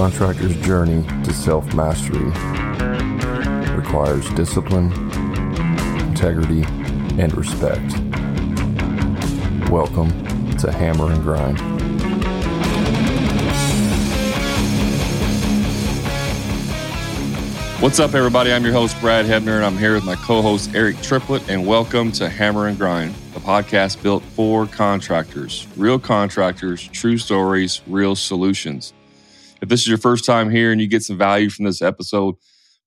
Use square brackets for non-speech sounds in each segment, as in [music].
contractor's journey to self mastery requires discipline, integrity, and respect. Welcome to Hammer and Grind. What's up, everybody? I'm your host, Brad Hebner, and I'm here with my co host, Eric Triplett, and welcome to Hammer and Grind, a podcast built for contractors, real contractors, true stories, real solutions. If this is your first time here and you get some value from this episode,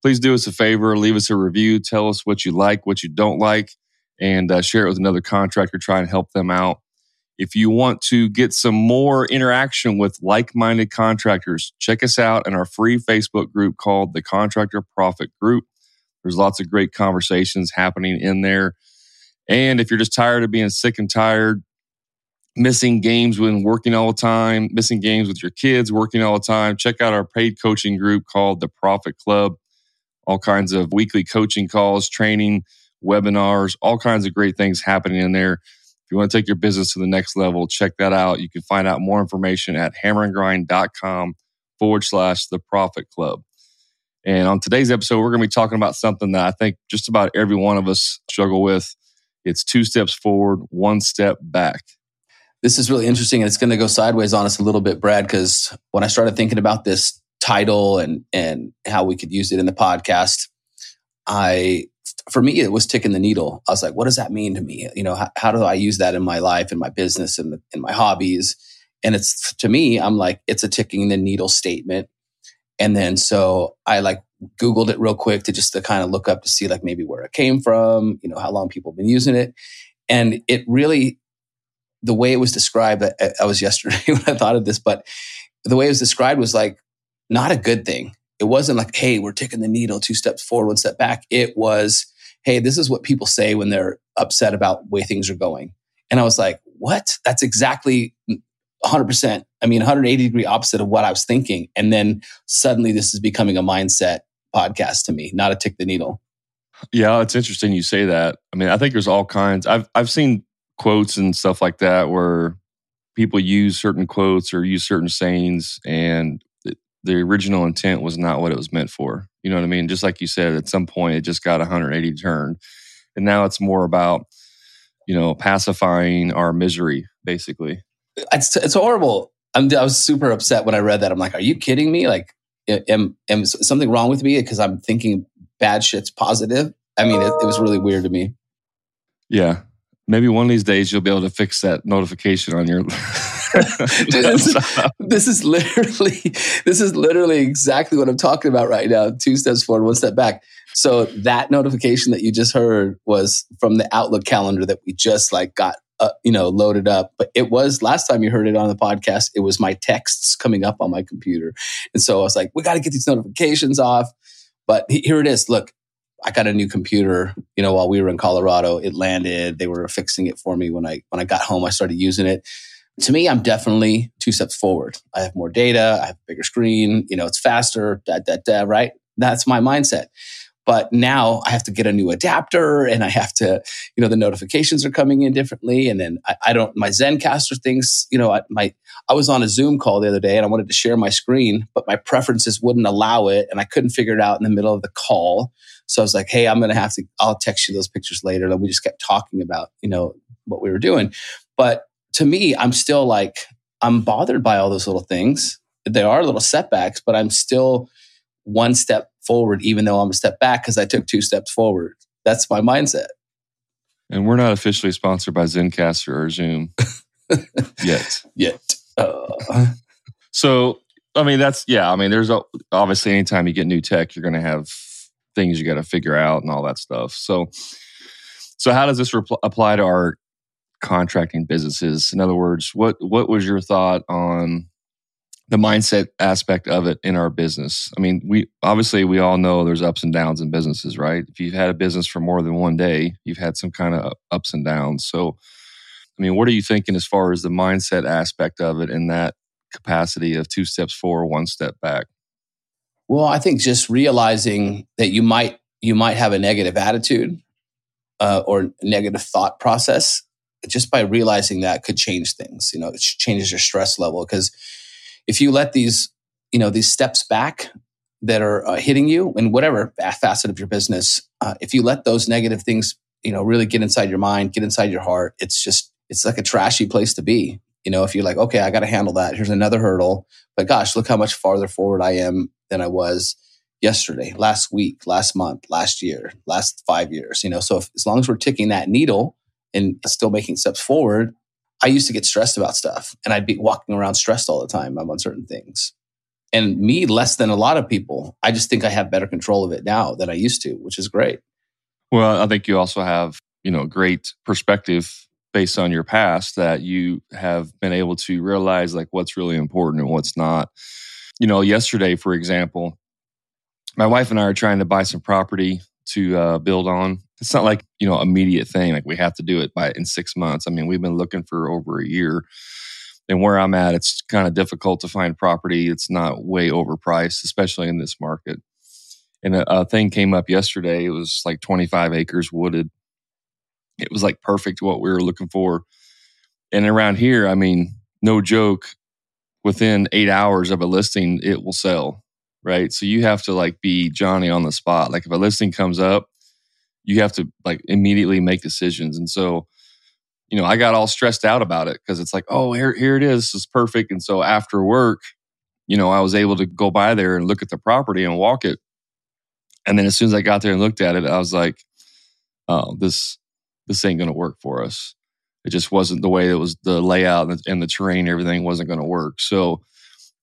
please do us a favor, leave us a review, tell us what you like, what you don't like, and uh, share it with another contractor, try and help them out. If you want to get some more interaction with like minded contractors, check us out in our free Facebook group called the Contractor Profit Group. There's lots of great conversations happening in there. And if you're just tired of being sick and tired, missing games when working all the time, missing games with your kids, working all the time, check out our paid coaching group called the Profit Club. All kinds of weekly coaching calls, training, webinars, all kinds of great things happening in there If you want to take your business to the next level, check that out. You can find out more information at hammerandgrind.com forward slash the profit club. And on today's episode, we're going to be talking about something that I think just about every one of us struggle with. It's two steps forward, one step back. This is really interesting and it's going to go sideways on us a little bit, Brad, because when I started thinking about this title and, and how we could use it in the podcast, I for me, it was ticking the needle. I was like, what does that mean to me? You know, how, how do I use that in my life, in my business, and in, in my hobbies? And it's to me, I'm like, it's a ticking the needle statement. And then so I like Googled it real quick to just to kind of look up to see like maybe where it came from, you know, how long people have been using it. And it really, the way it was described, I, I was [laughs] yesterday when I thought of this, but the way it was described was like not a good thing it wasn't like, hey, we're taking the needle two steps forward, one step back. It was, hey, this is what people say when they're upset about way things are going. And I was like, what? That's exactly mm, 100%. I mean, 180 degree opposite of what I was thinking. And then suddenly this is becoming a mindset podcast to me, not a tick the needle. Yeah, it's interesting you say that. I mean, I think there's all kinds. I've I've seen quotes and stuff like that where people use certain quotes or use certain sayings and the original intent was not what it was meant for. You know what I mean? Just like you said, at some point it just got 180 turned. And now it's more about, you know, pacifying our misery, basically. It's, it's horrible. I'm, I was super upset when I read that. I'm like, are you kidding me? Like, am, am something wrong with me? Because I'm thinking bad shit's positive. I mean, it, it was really weird to me. Yeah. Maybe one of these days you'll be able to fix that notification on your [laughs] this, [laughs] this, is literally this is literally exactly what I'm talking about right now. Two steps forward, one step back. So that notification that you just heard was from the Outlook calendar that we just like got uh, you know loaded up. But it was last time you heard it on the podcast. It was my texts coming up on my computer, and so I was like, we got to get these notifications off. But here it is. Look, I got a new computer, you know, while we were in Colorado. It landed. They were fixing it for me when I when I got home. I started using it to me, I'm definitely two steps forward. I have more data, I have a bigger screen, you know, it's faster, da, da, da, right? That's my mindset. But now I have to get a new adapter and I have to, you know, the notifications are coming in differently. And then I, I don't, my Zencastr things, you know, I, my, I was on a Zoom call the other day and I wanted to share my screen, but my preferences wouldn't allow it. And I couldn't figure it out in the middle of the call. So I was like, hey, I'm going to have to, I'll text you those pictures later. And we just kept talking about, you know, what we were doing. But to me, I'm still like, I'm bothered by all those little things. There are little setbacks, but I'm still one step forward, even though I'm a step back because I took two steps forward. That's my mindset. And we're not officially sponsored by Zencastr or Zoom [laughs] yet. Yet. Uh. [laughs] so, I mean, that's, yeah, I mean, there's obviously anytime you get new tech, you're going to have things you got to figure out and all that stuff. So, so how does this apply to our contracting businesses? In other words, what what was your thought on the mindset aspect of it in our business? I mean, we obviously we all know there's ups and downs in businesses, right? If you've had a business for more than one day, you've had some kind of ups and downs. So, I mean, what are you thinking as far as the mindset aspect of it in that capacity of two steps forward, one step back? Well, I think just realizing that you might you might have a negative attitude uh, or negative thought process just by realizing that could change things. You know, it changes your stress level because if you let these you know, these steps back that are uh, hitting you in whatever facet of your business, uh, if you let those negative things, you know, really get inside your mind, get inside your heart, it's just, it's like a trashy place to be. You know, if you're like, okay, I got to handle that. Here's another hurdle. But gosh, look how much farther forward I am than I was yesterday, last week, last month, last year, last five years. You know, so if, as long as we're ticking that needle and still making steps forward, I used to get stressed about stuff and I'd be walking around stressed all the time on certain things. And me, less than a lot of people, I just think I have better control of it now than I used to, which is great. Well, I think you also have, you know, great perspective based on your past that you have been able to realize like what's really important and what's not. You know, yesterday, for example, my wife and I are trying to buy some property to uh, build on. It's not like you know immediate thing. Like we have to do it by in six months. I mean, we've been looking for over a year, and where I'm at, it's kind of difficult to find property. It's not way overpriced, especially in this market. And a, a thing came up yesterday. It was like 25 acres wooded. It was like perfect what we were looking for. And around here, I mean, no joke, within eight hours of a listing, it will sell right? So you have to like be Johnny on the spot. Like if a listing comes up, you have to like immediately make decisions. And so, you know, I got all stressed out about it because it's like, oh, here, here it is. This is perfect. And so after work, you know, I was able to go by there and look at the property and walk it. And then as soon as I got there and looked at it, I was like, oh, this this ain't gonna work for us. It just wasn't the way it was the layout and the, and the terrain, everything wasn't gonna work. So,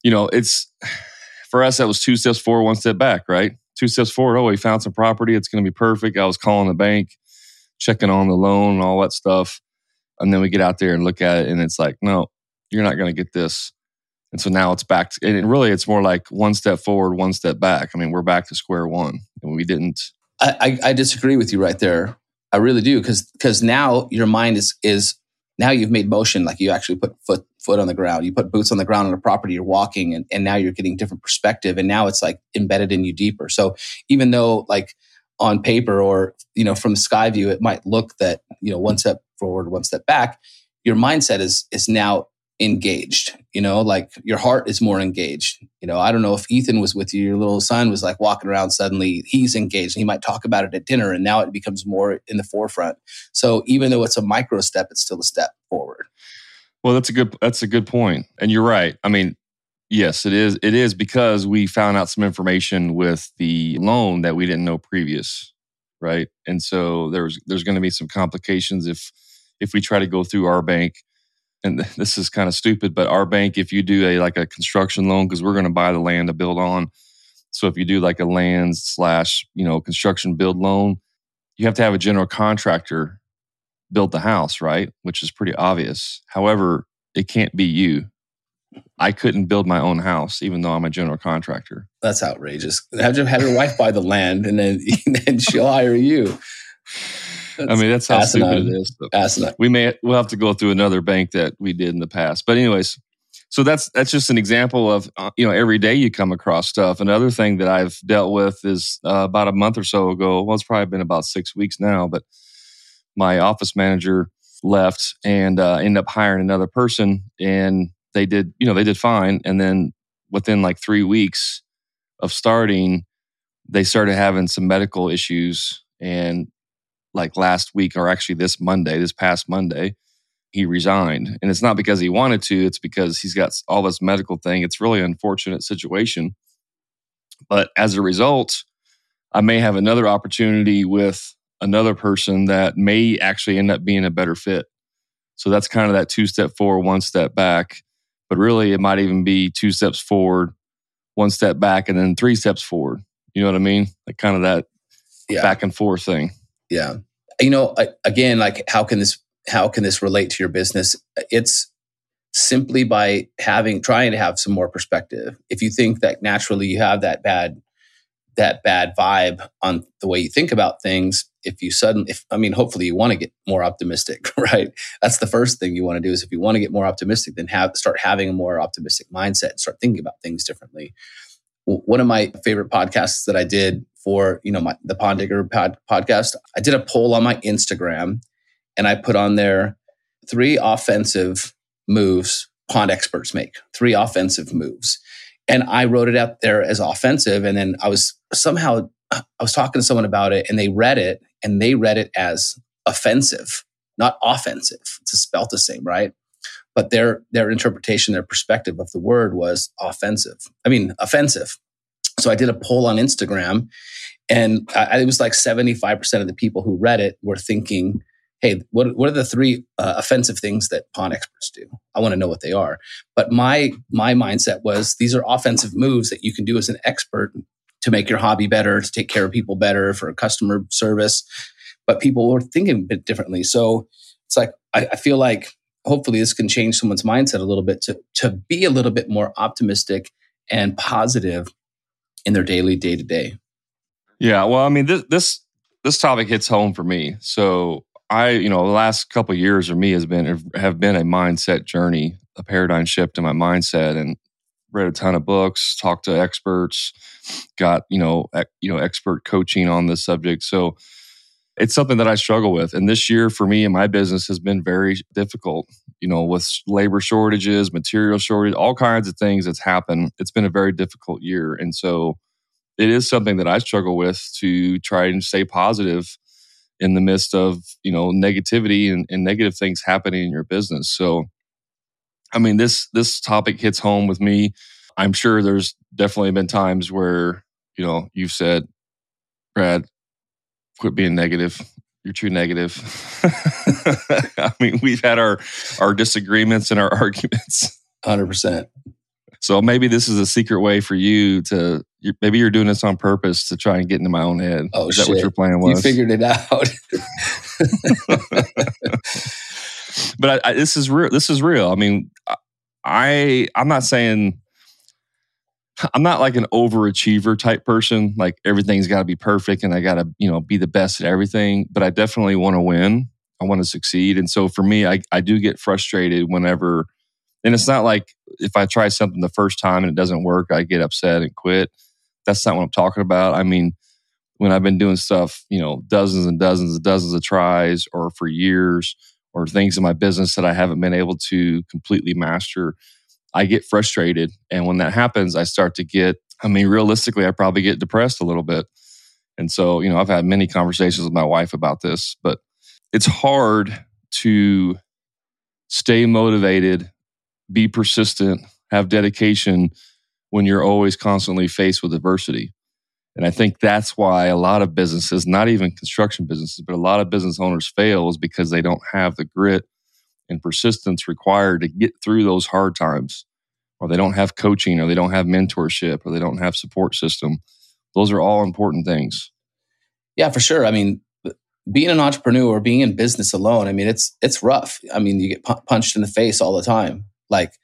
you know, it's [sighs] for us, that was two steps forward, one step back, right? Two steps forward. Oh, we found some property. It's going to be perfect. I was calling the bank, checking on the loan and all that stuff. And then we get out there and look at it, and it's like, no, you're not going to get this. And so now it's back. To, and really, it's more like one step forward, one step back. I mean, we're back to square one, and we didn't. I, I, I disagree with you right there. I really do because because now your mind is is now you've made motion like you actually put foot foot on the ground. You put boots on the ground on a property you're walking and, and now you're getting different perspective and now it's like embedded in you deeper. So even though like on paper or you know from sky view it might look that you know one step forward one step back your mindset is is now engaged you know? Like your heart is more engaged. You know i don't know if ethan was with you your little son was like walking around suddenly he's engaged he might talk about it at dinner and now it becomes more in the forefront. So even though it's a micro step it's still a step forward well that's a good that's a good point and you're right i mean yes it is it is because we found out some information with the loan that we didn't know previous right and so there's there's going to be some complications if if we try to go through our bank and [laughs] this is kind of stupid, but our bank, if you do a like a construction loan, because we're going to buy the land to build on. So if you do like a land slash, you know, construction build loan, you have to have a general contractor build the house, right? Which is pretty obvious. However, it can't be you. I couldn't build my own house, even though I'm a general contractor. That's outrageous. Have your, have your wife buy the land and then, [laughs] and then she'll hire you. I mean, that's how asinine. stupid it is. Asinine. We may we'll have to go through another bank that we did in the past. But anyways, so that's that's just an example of uh, you know every day you come across stuff. Another thing that I've dealt with is uh, about a month or so ago. Well, it's probably been about six weeks now, but my office manager left and uh, ended up hiring another person, and they did you know they did fine, and then within like three weeks of starting, they started having some medical issues and like last week or actually this Monday, this past Monday, he resigned. And it's not because he wanted to, it's because he's got all this medical thing. It's really unfortunate situation. But as a result, I may have another opportunity with another person that may actually end up being a better fit. So that's kind of that two step forward, one step back. But really, it might even be two steps forward, one step back, and then three steps forward. You know what I mean? Like kind of that yeah. back and forth thing. Yeah. You know, again, like how can this how can this relate to your business? It's simply by having trying to have some more perspective. If you think that naturally you have that bad that bad vibe on the way you think about things, if you suddenly if I mean hopefully you want to get more optimistic, [laughs] right? That's the first thing you want to do is if you want to get more optimistic, then have start having a more optimistic mindset and start thinking about things differently. One of my favorite podcasts that I did for you know my, the Pond Digger pod, podcast, I did a poll on my Instagram, and I put on there three offensive moves pond experts make. Three offensive moves, And I wrote it out there as offensive. And then I was somehow, I was talking to someone about it and they read it and they read it as offensive, not offensive. It's spelled the same, right? But their, their interpretation, their perspective of the word was offensive. I mean, offensive. So I did a poll on Instagram and I, it was like 75% of the people who read it were thinking, hey, what, what are the three uh, offensive things that pawn experts do? I want to know what they are. But my, my mindset was these are offensive moves that you can do as an expert to make your hobby better, to take care of people better for customer service. But people were thinking a bit differently. So it's like, I, I feel like hopefully this can change someone's mindset a little bit to, to be a little bit more optimistic and positive in their daily day to day. Yeah, well, I mean, this this this topic hits home for me. So I, you know, the last couple years for me has been have been a mindset journey, a paradigm shift in my mindset, and read a ton of books, talked to experts, got you know, ec- you know, expert coaching on this subject. So it's something that I struggle with, and this year for me and my business has been very difficult. You know, with labor shortages, material shortage, all kinds of things that's happened. It's been a very difficult year, and so it is something that I struggle with to try and stay positive in the midst of you know negativity and, and negative things happening in your business. So, I mean this this topic hits home with me. I'm sure there's definitely been times where you know you've said, Brad, quit being negative. You're too negative. [laughs] I mean, we've had our our disagreements and our [laughs] arguments. Hundred percent. So maybe this is a secret way for you to maybe you're doing this on purpose to try and get into my own head. Oh, is shit. that what your plan was? You figured it out. [laughs] but I, I, this is real. This is real. I mean, I I'm not saying I'm not like an overachiever type person. Like everything's got to be perfect and I got to you know be the best at everything. But I definitely want to win. I want to succeed. And so for me, I I do get frustrated whenever and it's not like if I try something the first time and it doesn't work, I get upset and quit. That's not what I'm talking about. I mean, when I've been doing stuff, you know, dozens and dozens and dozens of tries or for years or things in my business that I haven't been able to completely master, I get frustrated. And when that happens, I start to get, I mean, realistically, I probably get depressed a little bit. And so, you know, I've had many conversations with my wife about this, but it's hard to stay motivated be persistent, have dedication when you're always constantly faced with adversity. And I think that's why a lot of businesses, not even construction businesses, but a lot of business owners fail is because they don't have the grit and persistence required to get through those hard times, or they don't have coaching, or they don't have mentorship, or they don't have support system. Those are all important things. Yeah, for sure. I mean, being an entrepreneur, or being in business alone, I mean, it's it's rough. I mean, you get punched in the face all the time. Like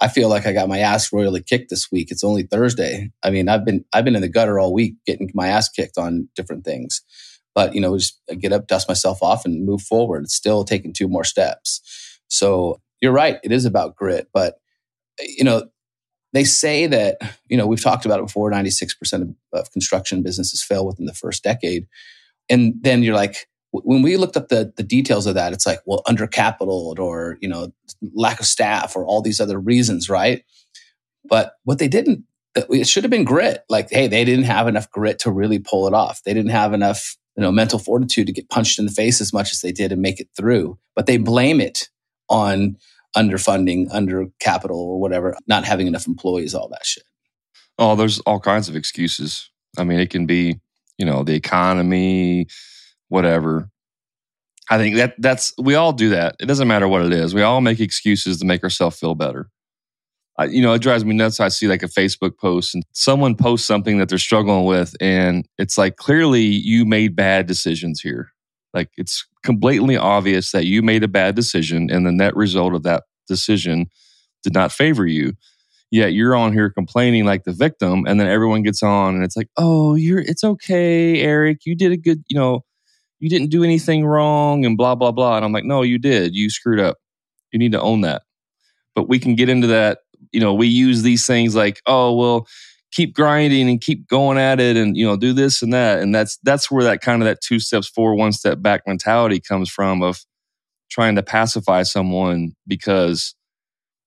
I feel like I got my ass royally kicked this week. It's only Thursday. I mean, I've been I've been in the gutter all week getting my ass kicked on different things. But you know, just get up, dust myself off, and move forward. It's still taking two more steps. So you're right. It is about grit, but you know, they say that you know we've talked about it before. Ninety six percent of construction businesses fail within the first decade, and then you're like, when we looked up the, the details of that, it's like, well, under capital or, you know, lack of staff or all these other reasons, right? But what they didn't, it should have been grit. Like, hey, they didn't have enough grit to really pull it off. They didn't have enough, you know, mental fortitude to get punched in the face as much as they did and make it through. But they blame it on underfunding, under capital or whatever, not having enough employees, all that shit. Oh, there's all kinds of excuses. I mean, it can be, you know, the economy, whatever. I think that that's we all do that. It doesn't matter what it is. We all make excuses to make ourselves feel better. I, you know, it drives me nuts. I see like a Facebook post and someone posts something that they're struggling with, and it's like clearly you made bad decisions here. Like it's completely obvious that you made a bad decision, and the net result of that decision did not favor you. Yet you're on here complaining like the victim, and then everyone gets on and it's like, "Oh, you're it's okay, Eric. You did a good, you know." You didn't do anything wrong and blah, blah, blah. And I'm like, no, you did. You screwed up. You need to own that. But we can get into that. You know, we use these things like, oh, well, keep grinding and keep going at it and, you know, do this and that. And that's, that's where that kind of that two steps forward, one step back mentality comes from of trying to pacify someone because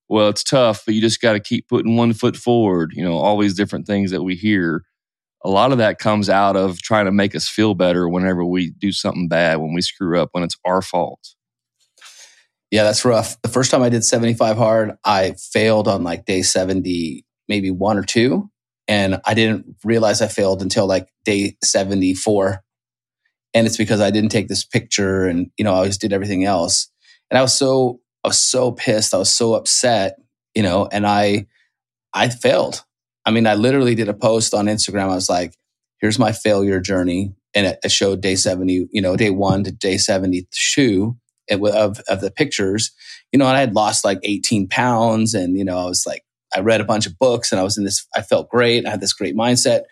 well, it's tough, but you just got to keep putting one foot forward. You know, all these different things that we hear. A lot of that comes out of trying to make us feel better whenever we do something bad, when we screw up, when it's our fault. Yeah, that's rough. The first time I did 75 hard, I failed on like day 70, maybe one or two. And I didn't realize I failed until like day 74. And it's because I didn't take this picture and, you know, I always did everything else. And I was so, I was so pissed. I was so upset, you know, and I, I failed. I mean, I literally did a post on Instagram. I was like, here's my failure journey. And it, showed day 70, you know, day one to day 72 of, of the pictures, you know, and I had lost like 18 pounds and, you know, I was like, I read a bunch of books and I was in this, I felt great. I had this great mindset.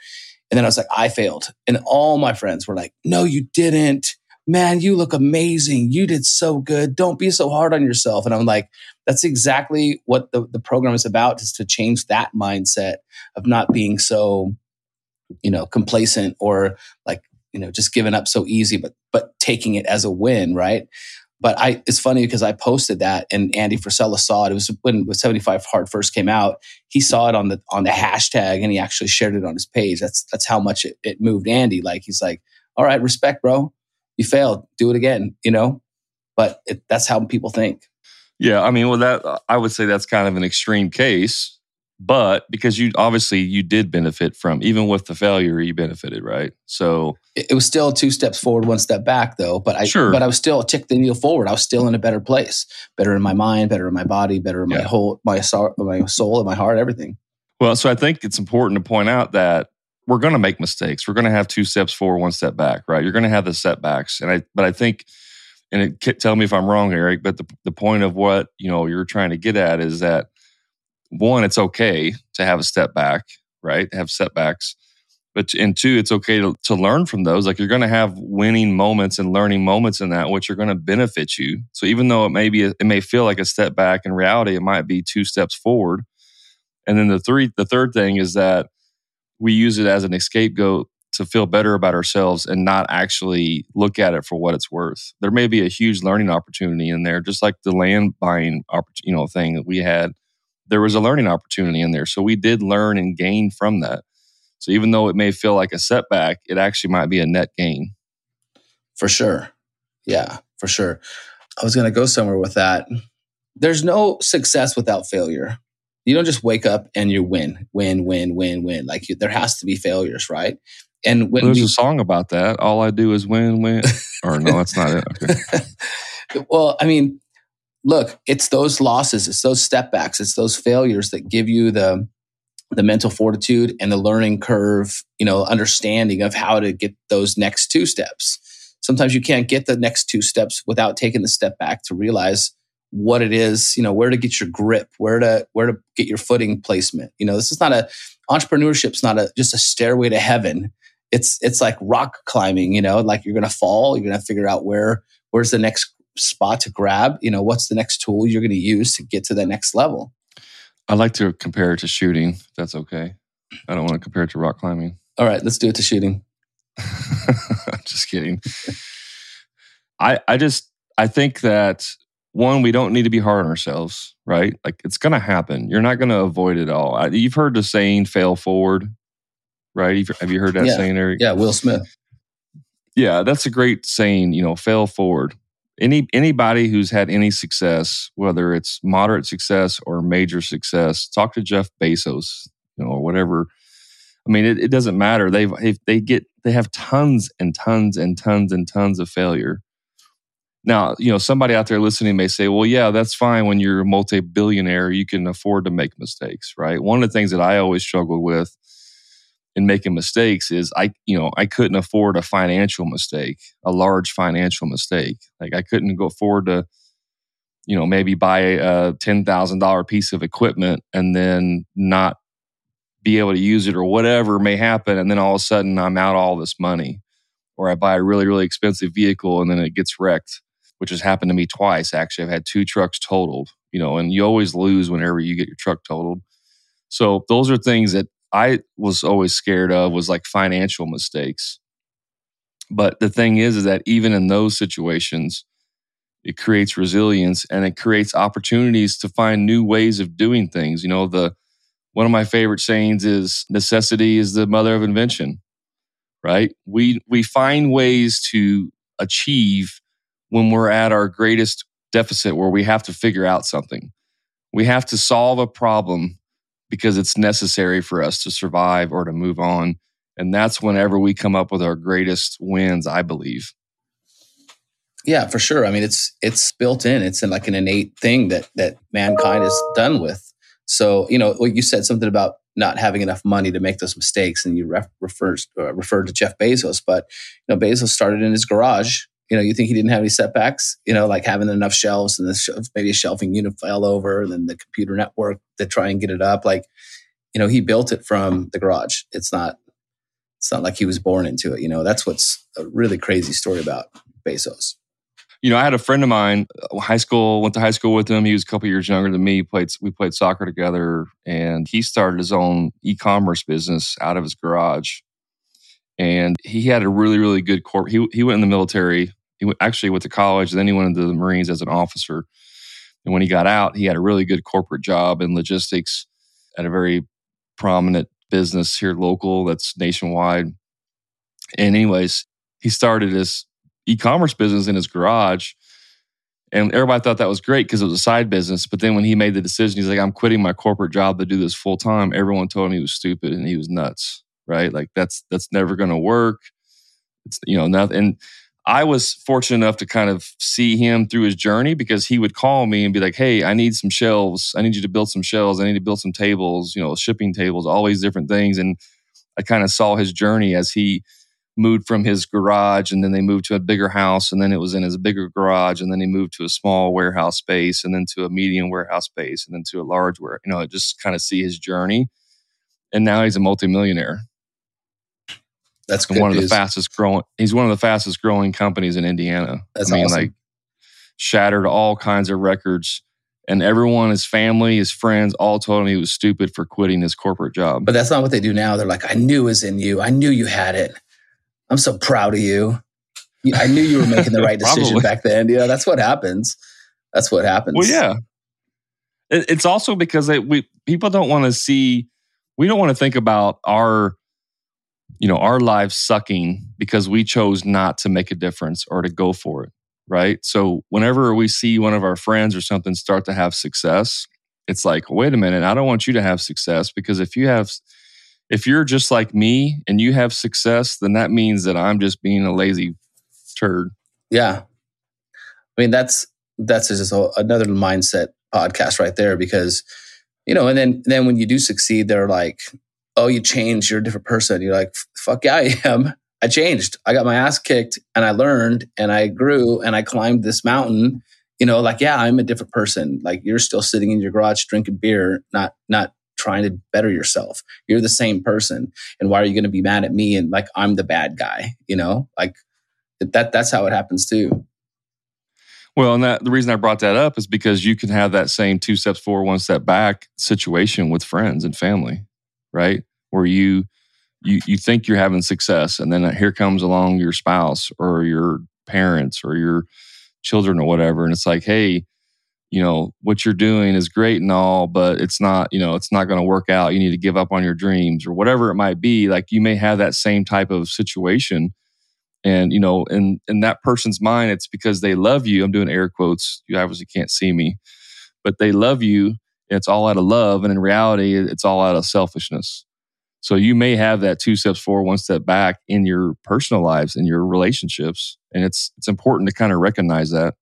And then I was like, I failed. And all my friends were like, no, you didn't. Man, you look amazing. You did so good. Don't be so hard on yourself. And I'm like, that's exactly what the, the program is about is to change that mindset of not being so, you know, complacent or like, you know, just giving up so easy, but, but taking it as a win. Right. But I, it's funny because I posted that and Andy Frisella saw it. It was when, when 75 Hard first came out. He saw it on the on the hashtag and he actually shared it on his page. That's that's how much it, it moved Andy. Like he's like, all right, respect, bro. You failed. Do it again. You know. But it, that's how people think. Yeah, I mean, well, that uh, I would say that's kind of an extreme case but because you obviously you did benefit from even with the failure you benefited right? So it, was still two steps forward one step back though but i sure. but i was still tick the needle forward. I was still in a better place better in my mind better in my body better in my whole my soul my soul and my heart everything. Well so i think it's important to point out that we're going to make mistakes. We're going to have two steps forward one step back right? You're going to have the setbacks and i but i think and it, tell me if i'm wrong eric but the, the point of what you know you're trying to get at is that one, it's okay to have a step back, right? Have setbacks. But and two, it's okay to, to learn from those. Like you're going to have winning moments and learning moments in that, which are going to benefit you. So even though it may be, it may feel like a step back, in reality, it might be two steps forward. And then the three, the third thing is that we use it as an scapegoat to feel better about ourselves and not actually look at it for what it's worth. There may be a huge learning opportunity in there, just like the land buying, you know, thing that we had there was a learning opportunity in there. So we did learn and gain from that. So even though it may feel like a setback, it actually might be a net gain. For sure. Yeah, for sure. I was going to go somewhere with that. There's no success without failure. You don't just wake up and you win, win, win, win, win. Like you, there has to be failures, right? And when there's we, a song about that, all I do is win, win. or no, that's not it. Okay. [laughs] well, I mean, look, it's those losses, it's those stepbacks, it's those failures that give you the the mental fortitude and the learning curve, you know, understanding of how to get those next two steps. Sometimes you can't get the next two steps without taking the step back to realize what it is, you know, where to get your grip, where to where to get your footing placement. You know, this is not a entrepreneurship's not a just a stairway to heaven. It's it's like rock climbing, you know, like you're going to fall, you're going to figure out where where's the next spot to grab. You know, what's the next tool you're going to use to get to the next level? I like to compare it to shooting. that's okay. I don't want to compare it to rock climbing. All right, let's do it to shooting. I'm [laughs] just kidding. I I just I think that one we don't need to be hard on ourselves, right? Like it's going to happen. You're not going to avoid it all. I, you've heard the saying "fail forward," right? Have you heard that yeah. saying, Eric? Yeah, Will Smith. Yeah, that's a great saying. You know, fail forward any anybody who's had any success, whether it's moderate success or major success, talk to Jeff Bezos, you know, or whatever. I mean, it, it doesn't matter. They've they get they have tons and tons and tons and tons of failure. Now, you know, somebody out there listening may say, "Well, yeah, that's fine. When you're a multi-billionaire, you can afford to make mistakes, right?" One of the things that I always struggled with in making mistakes is I, you know, I couldn't afford a financial mistake, a large financial mistake. Like I couldn't go forward to, you know, maybe buy a ten thousand dollar piece of equipment and then not be able to use it or whatever may happen, and then all of a sudden I'm out all this money, or I buy a really really expensive vehicle and then it gets wrecked, which has happened to me twice. Actually, I've had two trucks totaled, you know, and you always lose whenever you get your truck totaled. So those are things that I was always scared of was like financial mistakes. But the thing is, is that even in those situations, it creates resilience and it creates opportunities to find new ways of doing things. You know, the one of my favorite sayings is necessity is the mother of invention. Right? We we find ways to achieve when we're at our greatest deficit where we have to figure out something. We have to solve a problem because it's necessary for us to survive or to move on. And that's whenever we come up with our greatest wins, I believe. Yeah, for sure. I mean, it's it's built in. It's in like an innate thing that that mankind is done with. So, you know, you said something about not having enough money to make those mistakes, and you ref, refers, uh, referred to Jeff Bezos, but you know, Bezos started in his garage you know, you think he didn't have any setbacks, you know, like having enough shelves and the maybe a shelving unit fell over and then the computer network to try and get it up. Like, you know, he built it from the garage. It's not, it's not like he was born into it. You know, that's what's a really crazy story about Bezos. You know, I had a friend of mine, uh, high school, went to high school with him. He was a couple years younger than me. Played, we played soccer together, and he started his own e-commerce business out of his garage. And he had a really, really good corp. He he went in the military he actually went to college, then he went into the Marines as an officer. And when he got out, he had a really good corporate job in logistics at a very prominent business here local that's nationwide. And anyways, he started his e-commerce business in his garage. And everybody thought that was great because it was a side business. But then when he made the decision, he's like, I'm quitting my corporate job to do this full time. Everyone told him he was stupid and he was nuts. Right. Like that's that's never gonna work. It's you know, nothing and I was fortunate enough to kind of see him through his journey because he would call me and be like, Hey, I need some shelves. I need you to build some shelves. I need to build some tables, you know, shipping tables, all these different things. And I kind of saw his journey as he moved from his garage and then they moved to a bigger house and then it was in his bigger garage and then he moved to a small warehouse space and then to a medium warehouse space and then to a large where you know just kind of see his journey and now he's a multimillionaire that's one news. of the fastest growing. He's one of the fastest growing companies in Indiana. That's I mean, awesome. like shattered all kinds of records. And everyone, his family, his friends, all told him he was stupid for quitting his corporate job. But that's not what they do now. They're like, I knew it was in you. I knew you had it. I'm so proud of you. I knew you were making the [laughs] right decision back then. Yeah, that's what happens. That's what happens. Well, yeah. It, it's also because they, we people don't want to see. We don't want to think about our you know, our lives sucking because we chose not to make a difference or to go for it. Right. So whenever we see one of our friends or something start to have success, it's like, wait a minute, I don't want you to have success because if you have, if you're just like me and you have success, then that means that I'm just being a lazy turd. Yeah. I mean, that's, that's just a, another mindset podcast right there because, you know, and then, then when you do succeed, they're like, oh, you changed, you're a different person. You're like, fuck yeah, I am. [laughs] I changed. I got my ass kicked and I learned and I grew and I climbed this mountain. You know, like, yeah, I'm a different person. Like you're still sitting in your garage drinking beer, not not trying to better yourself. You're the same person. And why are you going to be mad at me and like I'm the bad guy? You know, like that that's how it happens too. Well, and that the reason I brought that up is because you can have that same two steps forward, one step back situation with friends and family, right? Where you you you think you're having success and then here comes along your spouse or your parents or your children or whatever and it's like hey you know what you're doing is great and all but it's not you know it's not going to work out. You need to give up on your dreams or whatever it might be. Like you may have that same type of situation and you know in in that person's mind it's because they love you. I'm doing air quotes. You obviously can't see me but they love you it's all out of love and in reality it's all out of selfishness so you may have that two steps forward, one step back in your personal lives and your relationships. And it's it's important to kind of recognize that.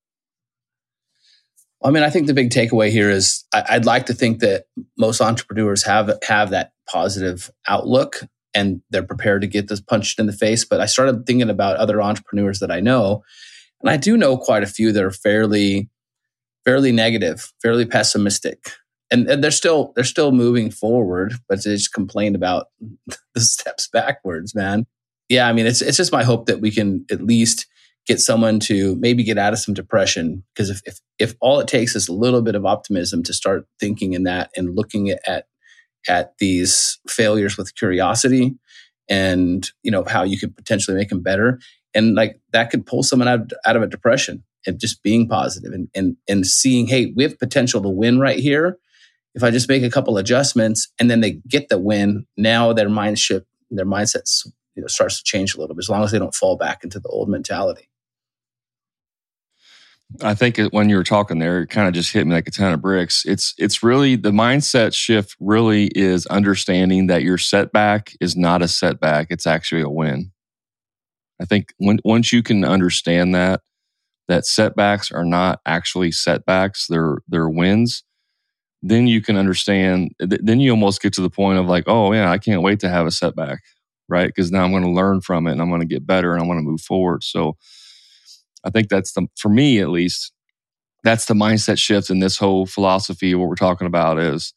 I mean, I think the big takeaway here is I, would like to think that most entrepreneurs have have that positive outlook and they're prepared to get this punched in the face. But I started thinking about other entrepreneurs that I know, and I do know quite a few that are fairly fairly negative, fairly pessimistic and, and they're still they're still moving forward, but they just complain about [laughs] the steps backwards, man. Yeah, I mean, it's it's just my hope that we can at least get someone to maybe get out of some depression because if, if if all it takes is a little bit of optimism to start thinking in that and looking at at these failures with curiosity and you know how you could potentially make them better and like that could pull someone out, out of a depression and just being positive and, and, and seeing, hey, we have potential to win right here. If I just make a couple adjustments and then they get the win, now their mindset, their mindset you know, starts to change a little bit as long as they don't fall back into the old mentality. I think when you were talking there, it kind of just hit me like a ton of bricks. It's it's really the mindset shift. Really is understanding that your setback is not a setback; it's actually a win. I think when, once you can understand that that setbacks are not actually setbacks; they're they're wins. Then you can understand. Then you almost get to the point of like, oh yeah, I can't wait to have a setback, right? Because now I'm going to learn from it and I'm going to get better and I'm going to move forward. So I think that's the, for me at least, that's the mindset shift in this whole philosophy. What we're talking about is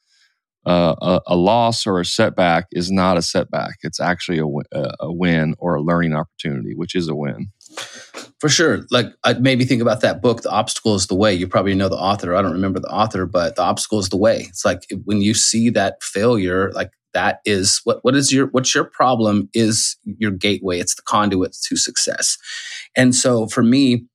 a, a, loss or a setback is not a setback. It's actually a, a win or a learning opportunity, which is a win. For sure. Like I maybe think about that book, The Obstacle is the Way. You probably know the author. I don't remember the author, but The Obstacle is the Way. It's like when you see that failure, like that is what what is your what's your problem is your gateway. It's the conduit to success. And so for me,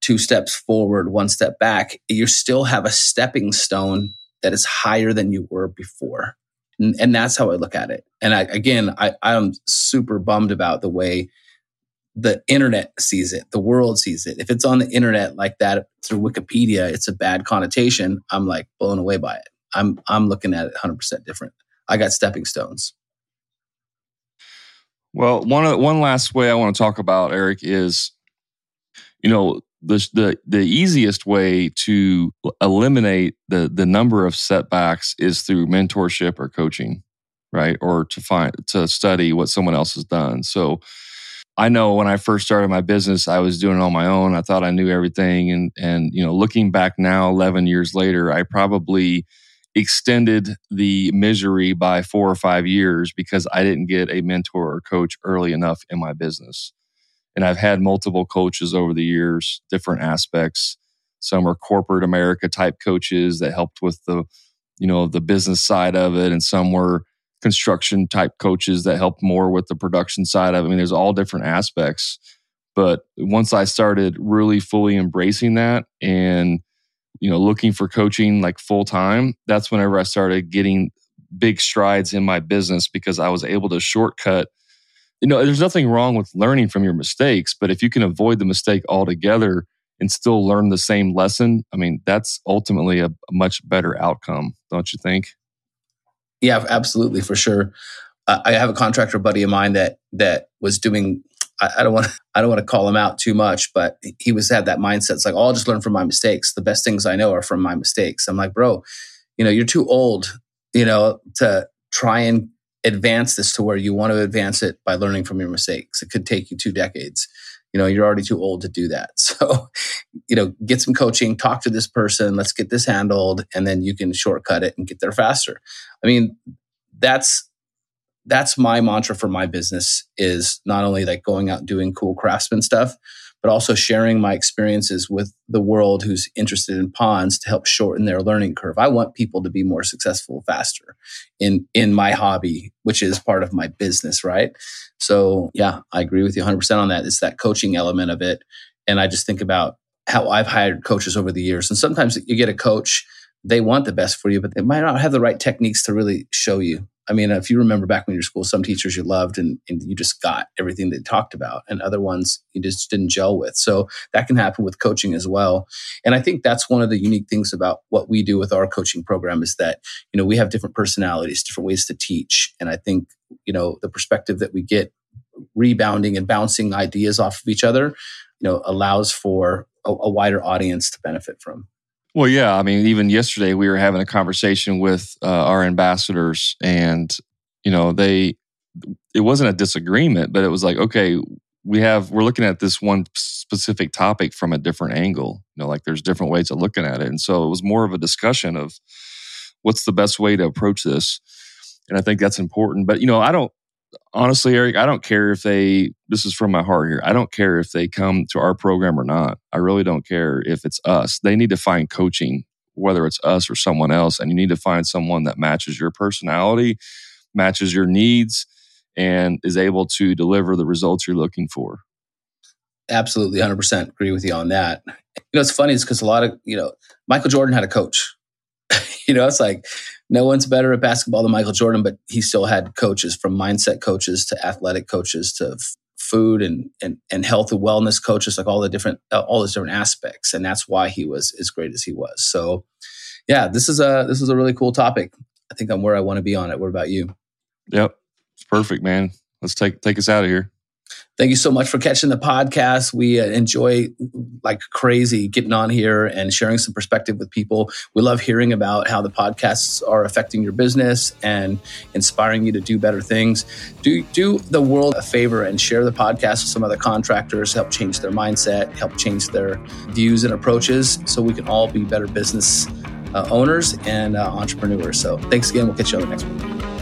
two steps forward, one step back, you still have a stepping stone that is higher than you were before. And, and that's how I look at it. And I, again, I, I'm super bummed about the way the internet sees it, the world sees it. If it's on the internet like that through Wikipedia, it's a bad connotation. I'm like blown away by it. I'm I'm looking at it 100% different. I got stepping stones. Well, one one last way I want to talk about Eric is, you know, the the the easiest way to eliminate the the number of setbacks is through mentorship or coaching, right? Or to find to study what someone else has done. So. I know when I first started my business, I was doing it on my own. I thought I knew everything, and and you know, looking back now, eleven years later, I probably extended the misery by four or five years because I didn't get a mentor or coach early enough in my business. And I've had multiple coaches over the years, different aspects. Some are corporate America type coaches that helped with the, you know, the business side of it, and some were construction type coaches that helped more with the production side of it. I mean, there's all different aspects. But once I started really fully embracing that and you know, looking for coaching like full time, that's whenever I started getting big strides in my business because I was able to shortcut. You know, there's nothing wrong with learning from your mistakes, but if you can avoid the mistake altogether and still learn the same lesson, I mean, that's ultimately a, a much better outcome, don't you think? Yeah, absolutely, for sure. I have a contractor buddy of mine that that was doing I, I don't want I don't want to call him out too much, but he was had that mindset. It's like, oh, I'll just learn from my mistakes. The best things I know are from my mistakes. I'm like, bro, you know, you're too old, you know, to try and advance this to where you want to advance it by learning from your mistakes. It could take you two decades. You know, you're already too old to do that. [laughs] So, you know, get some coaching, talk to this person, let's get this handled, and then you can shortcut it and get there faster. I mean, that's that's my mantra for my business is not only like going out doing cool craftsman stuff but also sharing my experiences with the world who's interested in ponds to help shorten their learning curve. I want people to be more successful faster in in my hobby which is part of my business right? So yeah i agree with you 100% on that. It's that coaching element of it. And i just think about how i've hired coaches over the years. And sometimes you get a coach they want the best for you but they might not have the right techniques to really show you I mean, if you remember back when you were school, some teachers you loved and, and you just got everything they talked about, and other ones you just didn't gel with. So that can happen with coaching as well. And I think that's one of the unique things about what we do with our coaching program is that, you know, we have different personalities, different ways to teach. And I think, you know, the perspective that we get rebounding and bouncing ideas off of each other, you know, allows for a, a wider audience to benefit from. Well, yeah. I mean, even yesterday we were having a conversation with uh, our ambassadors, and you know, they it wasn't a disagreement, but it was like, okay, we have we're looking at this one specific topic from a different angle. You know, like there's different ways of looking at it, and so it was more of a discussion of what's the best way to approach this. And I think that's important. But you know, I don't honestly, Eric, I don't care if they, this is from my heart here. I don't care if they come to our program or not. I really don't care if it's us. They need to find coaching, whether it's us or someone else. And you need to find someone that matches your personality, matches your needs, and is able to deliver the results you're looking for. Absolutely, 100% agree with you on that. You know, it's funny, is because a lot of, you know, Michael Jordan had a coach. [laughs] you know, it's like no one's better at basketball than Michael Jordan, but he still had coaches from mindset coaches to athletic coaches to f- food and, and, and health and wellness coaches, like all the different, uh, all those different aspects. And that's why he was as great as he was. So yeah, this is a, this is a really cool topic. I think I'm where I want to be on it. What about you? Yep. It's perfect, man. Let's take, take us out of here. Thank you so much for catching the podcast. We uh, enjoy like crazy getting on here and sharing some perspective with people. We love hearing about how the podcasts are affecting your business and inspiring you to do better things. Do do the world a favor and share the podcast with some other contractors, help change their mindset, help change their views and approaches so we can all be better business uh, owners and uh, entrepreneurs. So thanks again. We'll catch you on the next one.